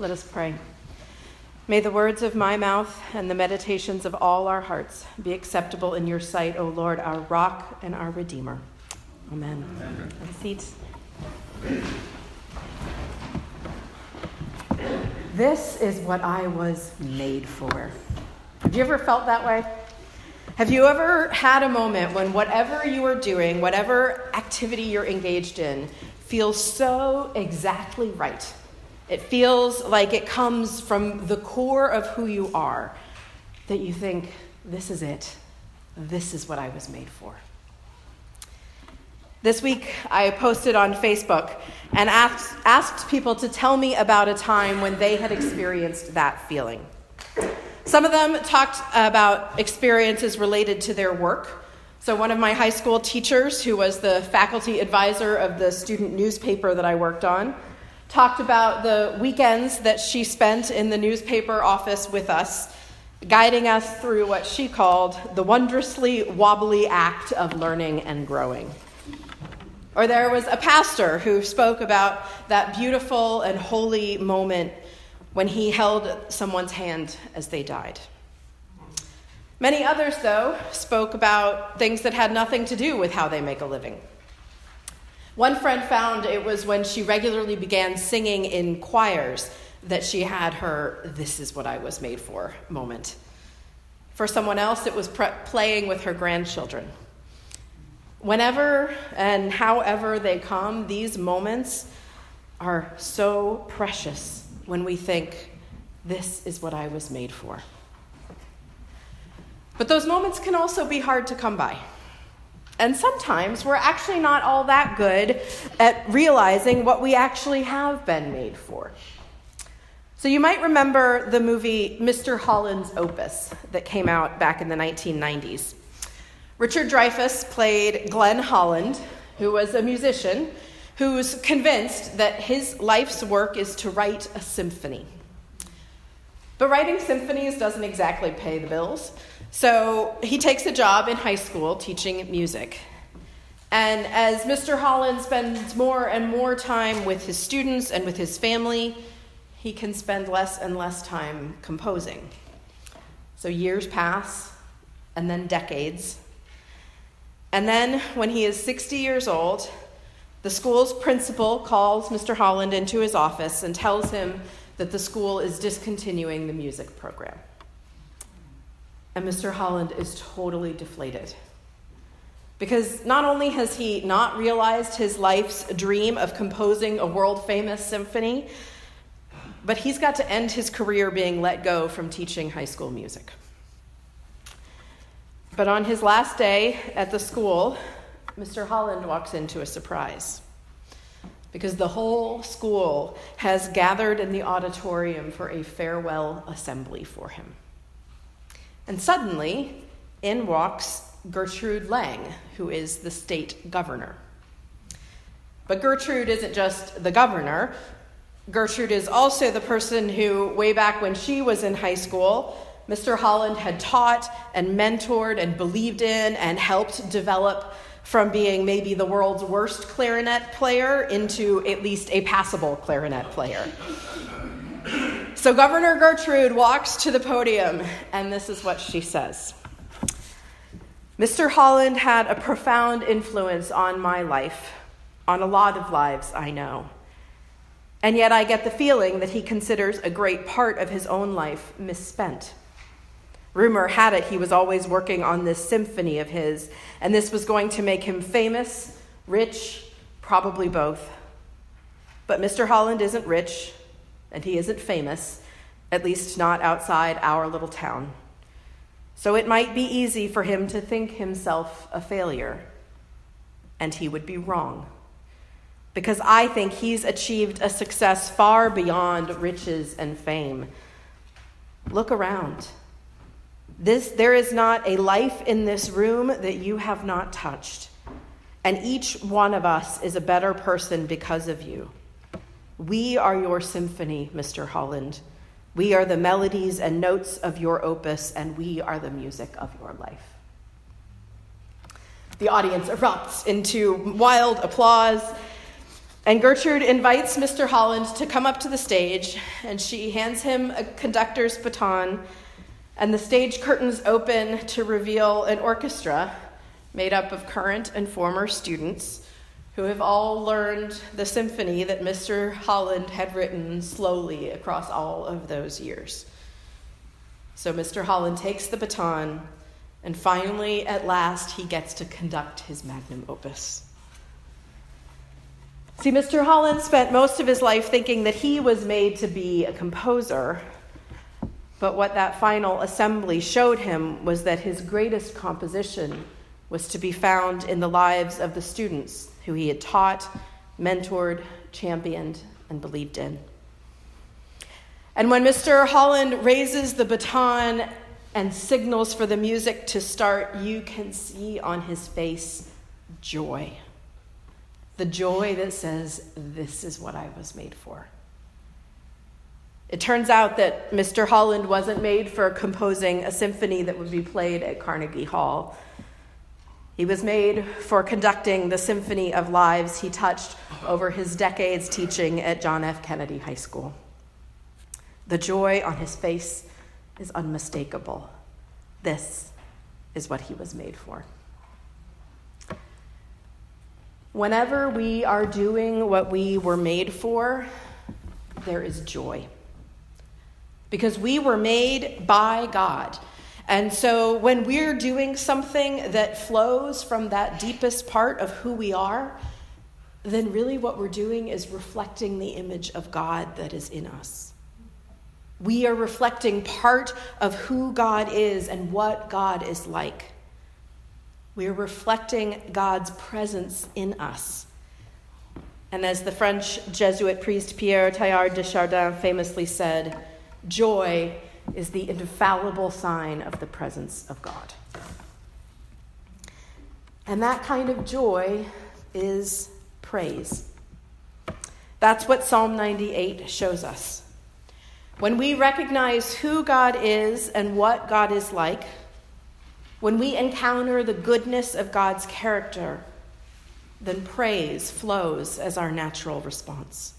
Let us pray. May the words of my mouth and the meditations of all our hearts be acceptable in your sight, O Lord, our rock and our redeemer. Amen. Amen. Have a seat. This is what I was made for. Have you ever felt that way? Have you ever had a moment when whatever you are doing, whatever activity you're engaged in, feels so exactly right? It feels like it comes from the core of who you are that you think, this is it. This is what I was made for. This week, I posted on Facebook and asked, asked people to tell me about a time when they had experienced that feeling. Some of them talked about experiences related to their work. So, one of my high school teachers, who was the faculty advisor of the student newspaper that I worked on, talked about the weekends that she spent in the newspaper office with us, guiding us through what she called the wondrously wobbly act of learning and growing. Or there was a pastor who spoke about that beautiful and holy moment when he held someone's hand as they died. Many others, though, spoke about things that had nothing to do with how they make a living. One friend found it was when she regularly began singing in choirs that she had her This is what I was made for moment. For someone else, it was pre- playing with her grandchildren. Whenever and however they come, these moments are so precious when we think, This is what I was made for. But those moments can also be hard to come by. And sometimes we're actually not all that good at realizing what we actually have been made for. So you might remember the movie Mr. Holland's Opus that came out back in the 1990s. Richard Dreyfuss played Glenn Holland, who was a musician who's convinced that his life's work is to write a symphony. But writing symphonies doesn't exactly pay the bills. So he takes a job in high school teaching music. And as Mr. Holland spends more and more time with his students and with his family, he can spend less and less time composing. So years pass, and then decades. And then, when he is 60 years old, the school's principal calls Mr. Holland into his office and tells him that the school is discontinuing the music program. And Mr. Holland is totally deflated. Because not only has he not realized his life's dream of composing a world famous symphony, but he's got to end his career being let go from teaching high school music. But on his last day at the school, Mr. Holland walks into a surprise. Because the whole school has gathered in the auditorium for a farewell assembly for him. And suddenly, in walks Gertrude Lang, who is the state governor. But Gertrude isn't just the governor. Gertrude is also the person who, way back when she was in high school, Mr. Holland had taught and mentored and believed in and helped develop from being maybe the world's worst clarinet player into at least a passable clarinet player. So Governor Gertrude walks to the podium, and this is what she says Mr. Holland had a profound influence on my life, on a lot of lives I know. And yet I get the feeling that he considers a great part of his own life misspent. Rumor had it he was always working on this symphony of his, and this was going to make him famous, rich, probably both. But Mr. Holland isn't rich, and he isn't famous, at least not outside our little town. So it might be easy for him to think himself a failure, and he would be wrong. Because I think he's achieved a success far beyond riches and fame. Look around. This, there is not a life in this room that you have not touched. And each one of us is a better person because of you. We are your symphony, Mr. Holland. We are the melodies and notes of your opus, and we are the music of your life. The audience erupts into wild applause, And Gertrude invites Mr. Holland to come up to the stage, and she hands him a conductor's baton, and the stage curtains open to reveal an orchestra made up of current and former students who have all learned the symphony that Mr. Holland had written slowly across all of those years. So Mr. Holland takes the baton, and finally, at last, he gets to conduct his magnum opus. See, Mr. Holland spent most of his life thinking that he was made to be a composer. But what that final assembly showed him was that his greatest composition was to be found in the lives of the students who he had taught, mentored, championed, and believed in. And when Mr. Holland raises the baton and signals for the music to start, you can see on his face joy the joy that says, This is what I was made for. It turns out that Mr. Holland wasn't made for composing a symphony that would be played at Carnegie Hall. He was made for conducting the symphony of lives he touched over his decades teaching at John F. Kennedy High School. The joy on his face is unmistakable. This is what he was made for. Whenever we are doing what we were made for, there is joy. Because we were made by God. And so when we're doing something that flows from that deepest part of who we are, then really what we're doing is reflecting the image of God that is in us. We are reflecting part of who God is and what God is like. We are reflecting God's presence in us. And as the French Jesuit priest Pierre Teilhard de Chardin famously said, joy is the infallible sign of the presence of God. And that kind of joy is praise. That's what Psalm 98 shows us. When we recognize who God is and what God is like, when we encounter the goodness of God's character, then praise flows as our natural response.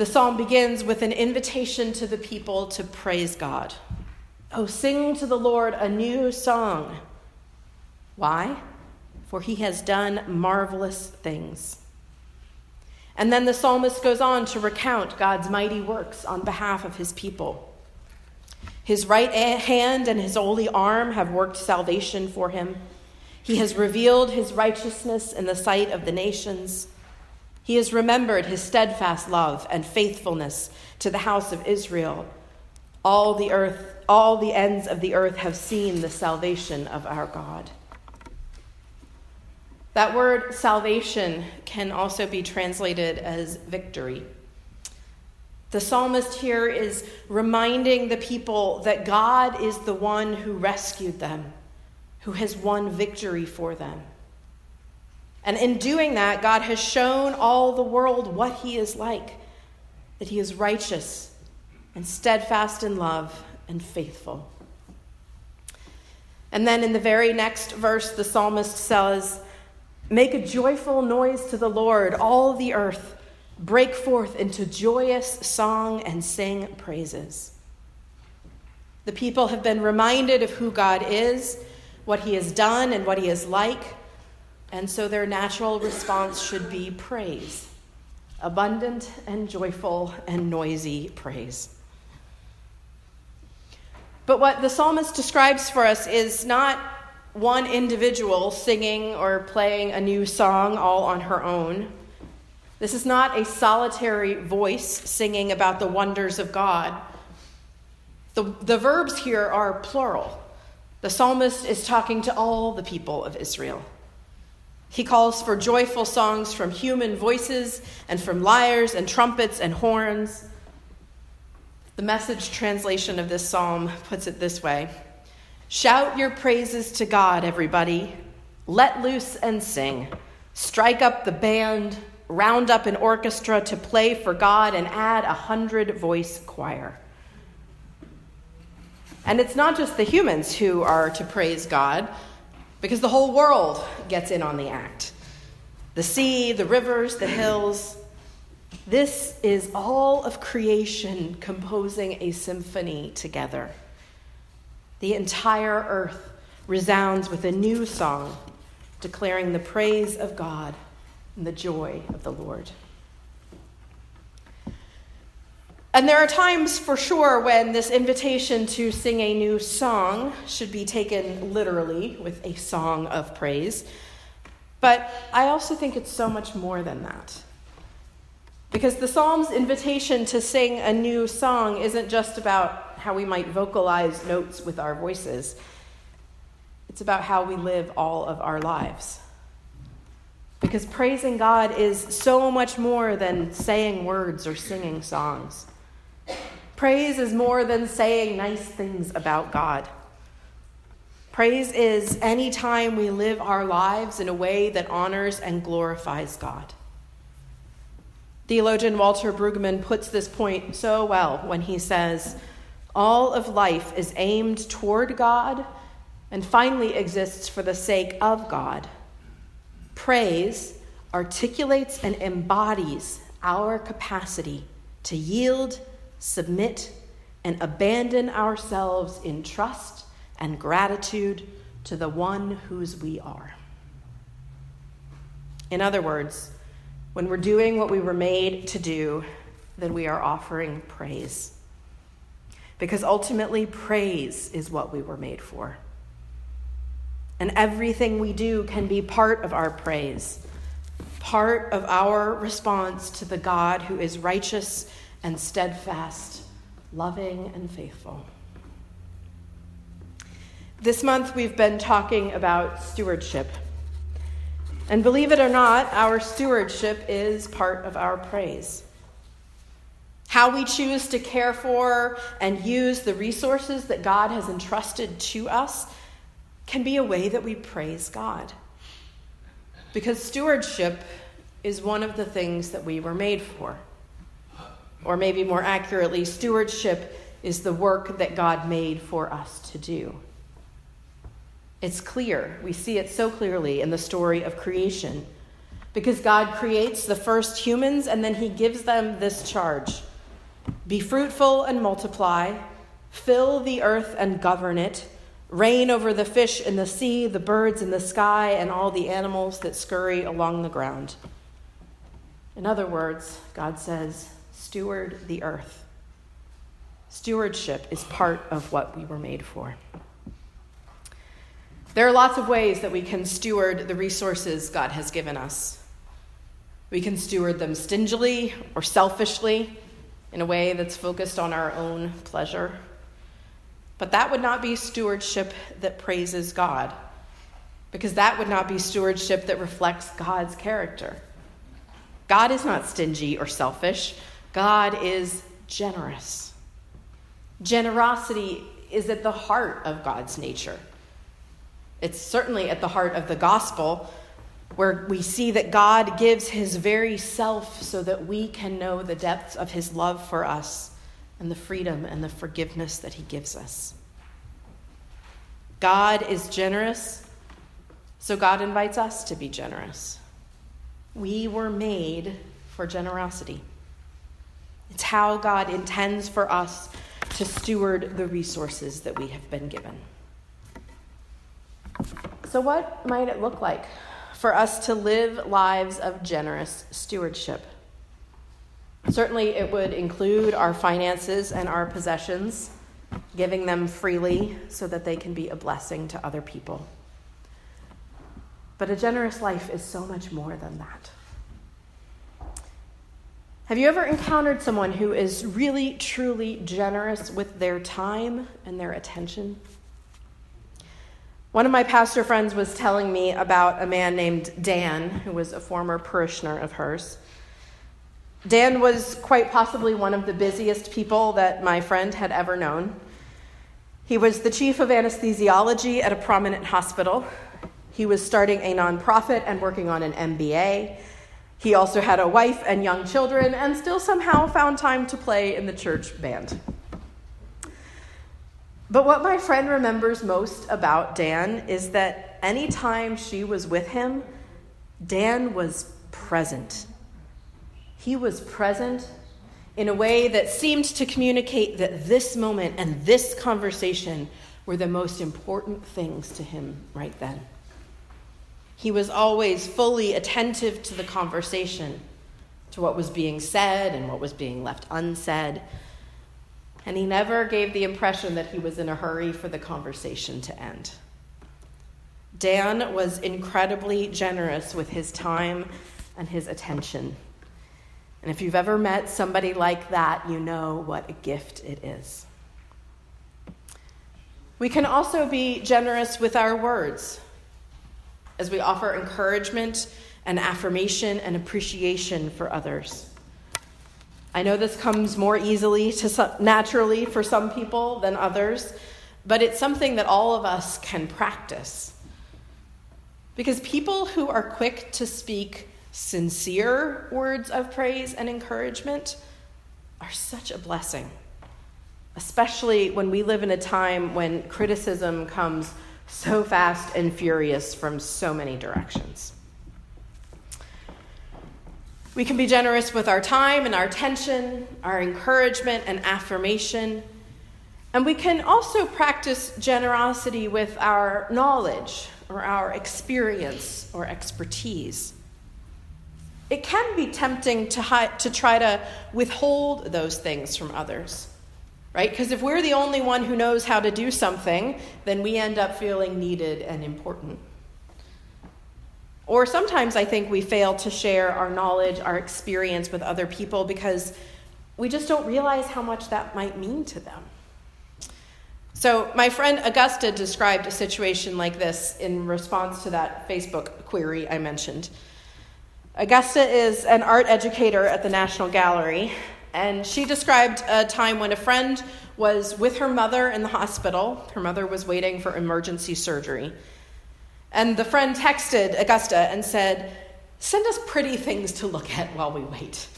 The psalm begins with an invitation to the people to praise God. Oh, sing to the Lord a new song. Why? For he has done marvelous things. And then the psalmist goes on to recount God's mighty works on behalf of his people. His right hand and his holy arm have worked salvation for him. He has revealed his righteousness in the sight of the nations. He has remembered his steadfast love and faithfulness to the house of Israel. All the earth, all the ends of the earth have seen the salvation of our God. That word salvation can also be translated as victory. The psalmist here is reminding the people that God is the one who rescued them, who has won victory for them. And in doing that, God has shown all the world what he is like that he is righteous and steadfast in love and faithful. And then in the very next verse, the psalmist says, Make a joyful noise to the Lord, all the earth break forth into joyous song and sing praises. The people have been reminded of who God is, what he has done, and what he is like, and so their natural response should be praise abundant and joyful and noisy praise. But what the psalmist describes for us is not one individual singing or playing a new song all on her own. This is not a solitary voice singing about the wonders of God. The, the verbs here are plural. The psalmist is talking to all the people of Israel. He calls for joyful songs from human voices and from lyres and trumpets and horns. The message translation of this psalm puts it this way Shout your praises to God, everybody. Let loose and sing. Strike up the band, round up an orchestra to play for God and add a hundred voice choir. And it's not just the humans who are to praise God, because the whole world gets in on the act. The sea, the rivers, the hills. This is all of creation composing a symphony together. The entire earth resounds with a new song, declaring the praise of God and the joy of the Lord. And there are times for sure when this invitation to sing a new song should be taken literally with a song of praise. But I also think it's so much more than that. Because the Psalm's invitation to sing a new song isn't just about how we might vocalize notes with our voices, it's about how we live all of our lives. Because praising God is so much more than saying words or singing songs. Praise is more than saying nice things about God. Praise is any time we live our lives in a way that honors and glorifies God. Theologian Walter Brueggemann puts this point so well when he says, All of life is aimed toward God and finally exists for the sake of God. Praise articulates and embodies our capacity to yield, submit, and abandon ourselves in trust and gratitude to the one whose we are. In other words, when we're doing what we were made to do, then we are offering praise. Because ultimately, praise is what we were made for. And everything we do can be part of our praise, part of our response to the God who is righteous and steadfast, loving and faithful. This month, we've been talking about stewardship. And believe it or not, our stewardship is part of our praise. How we choose to care for and use the resources that God has entrusted to us can be a way that we praise God. Because stewardship is one of the things that we were made for. Or maybe more accurately, stewardship is the work that God made for us to do. It's clear. We see it so clearly in the story of creation. Because God creates the first humans and then he gives them this charge Be fruitful and multiply, fill the earth and govern it, reign over the fish in the sea, the birds in the sky, and all the animals that scurry along the ground. In other words, God says, Steward the earth. Stewardship is part of what we were made for. There are lots of ways that we can steward the resources God has given us. We can steward them stingily or selfishly in a way that's focused on our own pleasure. But that would not be stewardship that praises God, because that would not be stewardship that reflects God's character. God is not stingy or selfish, God is generous. Generosity is at the heart of God's nature. It's certainly at the heart of the gospel, where we see that God gives his very self so that we can know the depths of his love for us and the freedom and the forgiveness that he gives us. God is generous, so God invites us to be generous. We were made for generosity. It's how God intends for us to steward the resources that we have been given. So, what might it look like for us to live lives of generous stewardship? Certainly, it would include our finances and our possessions, giving them freely so that they can be a blessing to other people. But a generous life is so much more than that. Have you ever encountered someone who is really, truly generous with their time and their attention? One of my pastor friends was telling me about a man named Dan, who was a former parishioner of hers. Dan was quite possibly one of the busiest people that my friend had ever known. He was the chief of anesthesiology at a prominent hospital. He was starting a nonprofit and working on an MBA. He also had a wife and young children and still somehow found time to play in the church band. But what my friend remembers most about Dan is that anytime she was with him, Dan was present. He was present in a way that seemed to communicate that this moment and this conversation were the most important things to him right then. He was always fully attentive to the conversation, to what was being said and what was being left unsaid. And he never gave the impression that he was in a hurry for the conversation to end. Dan was incredibly generous with his time and his attention. And if you've ever met somebody like that, you know what a gift it is. We can also be generous with our words as we offer encouragement and affirmation and appreciation for others. I know this comes more easily to some, naturally for some people than others, but it's something that all of us can practice. Because people who are quick to speak sincere words of praise and encouragement are such a blessing, especially when we live in a time when criticism comes so fast and furious from so many directions. We can be generous with our time and our attention, our encouragement and affirmation. And we can also practice generosity with our knowledge or our experience or expertise it can be tempting to, hi- to try to withhold those things from others, right? Because if we're the only one who knows how to do something, then we end up feeling needed and important. Or sometimes I think we fail to share our knowledge, our experience with other people because we just don't realize how much that might mean to them. So, my friend Augusta described a situation like this in response to that Facebook query I mentioned. Augusta is an art educator at the National Gallery, and she described a time when a friend was with her mother in the hospital. Her mother was waiting for emergency surgery. And the friend texted Augusta and said, Send us pretty things to look at while we wait.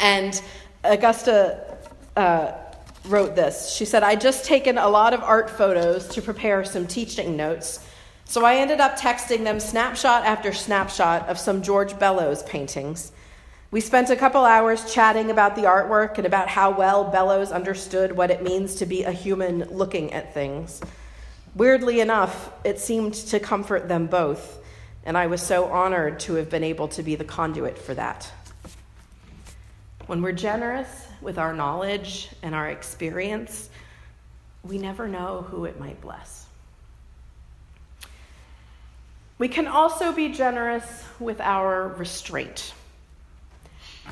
And Augusta uh, wrote this. She said, I just taken a lot of art photos to prepare some teaching notes so I ended up texting them snapshot after snapshot of some George Bellows paintings. We spent a couple hours chatting about the artwork and about how well Bellows understood what it means to be a human looking at things. Weirdly enough, it seemed to comfort them both, and I was so honored to have been able to be the conduit for that. When we're generous with our knowledge and our experience, we never know who it might bless. We can also be generous with our restraint.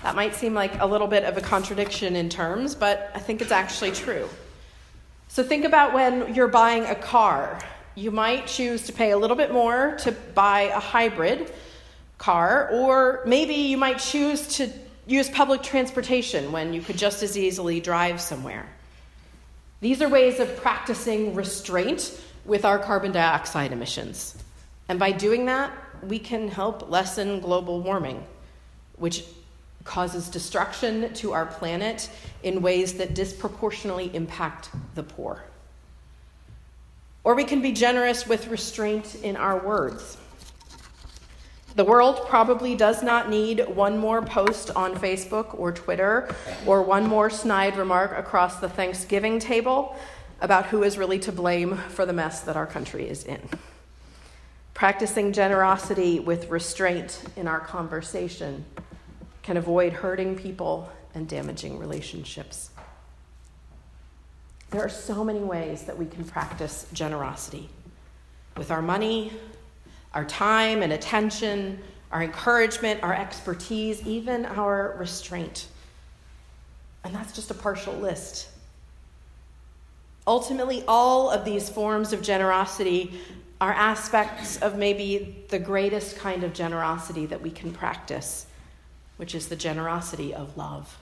That might seem like a little bit of a contradiction in terms, but I think it's actually true. So think about when you're buying a car. You might choose to pay a little bit more to buy a hybrid car, or maybe you might choose to use public transportation when you could just as easily drive somewhere. These are ways of practicing restraint with our carbon dioxide emissions. And by doing that, we can help lessen global warming, which causes destruction to our planet in ways that disproportionately impact the poor. Or we can be generous with restraint in our words. The world probably does not need one more post on Facebook or Twitter or one more snide remark across the Thanksgiving table about who is really to blame for the mess that our country is in. Practicing generosity with restraint in our conversation can avoid hurting people and damaging relationships. There are so many ways that we can practice generosity with our money, our time and attention, our encouragement, our expertise, even our restraint. And that's just a partial list. Ultimately, all of these forms of generosity are aspects of maybe the greatest kind of generosity that we can practice, which is the generosity of love.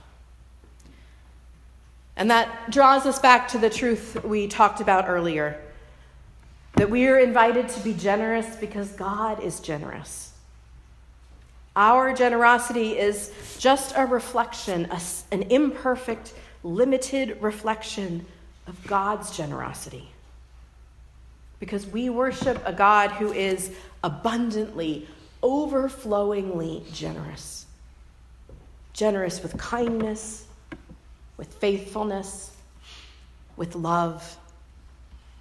And that draws us back to the truth we talked about earlier that we are invited to be generous because God is generous. Our generosity is just a reflection, an imperfect, limited reflection of God's generosity because we worship a God who is abundantly, overflowingly generous. Generous with kindness, with faithfulness, with love,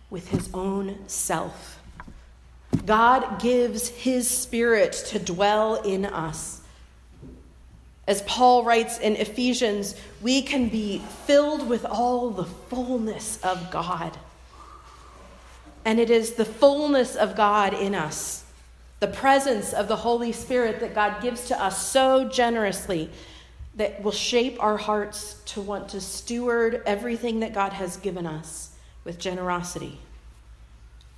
with his own self. God gives his spirit to dwell in us. As Paul writes in Ephesians, we can be filled with all the fullness of God. And it is the fullness of God in us, the presence of the Holy Spirit that God gives to us so generously, that will shape our hearts to want to steward everything that God has given us with generosity.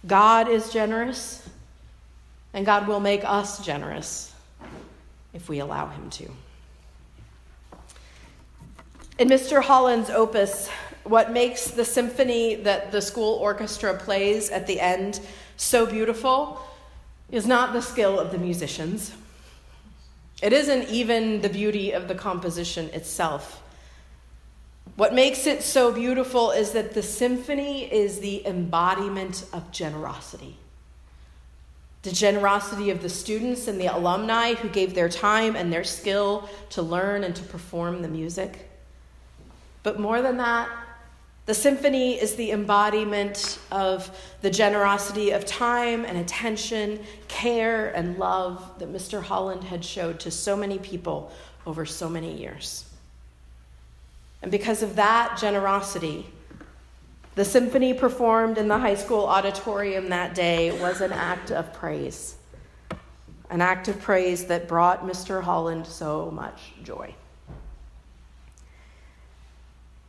God is generous, and God will make us generous if we allow Him to. In Mr. Holland's opus, what makes the symphony that the school orchestra plays at the end so beautiful is not the skill of the musicians. It isn't even the beauty of the composition itself. What makes it so beautiful is that the symphony is the embodiment of generosity. The generosity of the students and the alumni who gave their time and their skill to learn and to perform the music. But more than that, the symphony is the embodiment of the generosity of time and attention, care and love that Mr. Holland had showed to so many people over so many years. And because of that generosity, the symphony performed in the high school auditorium that day was an act of praise, an act of praise that brought Mr. Holland so much joy.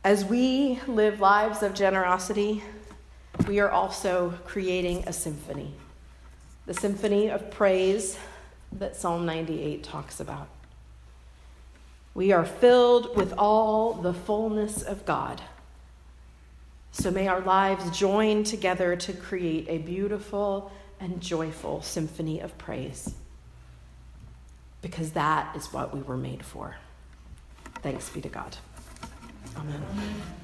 As we live lives of generosity, we are also creating a symphony, the symphony of praise that Psalm 98 talks about. We are filled with all the fullness of God. So may our lives join together to create a beautiful and joyful symphony of praise. Because that is what we were made for. Thanks be to God. Amen.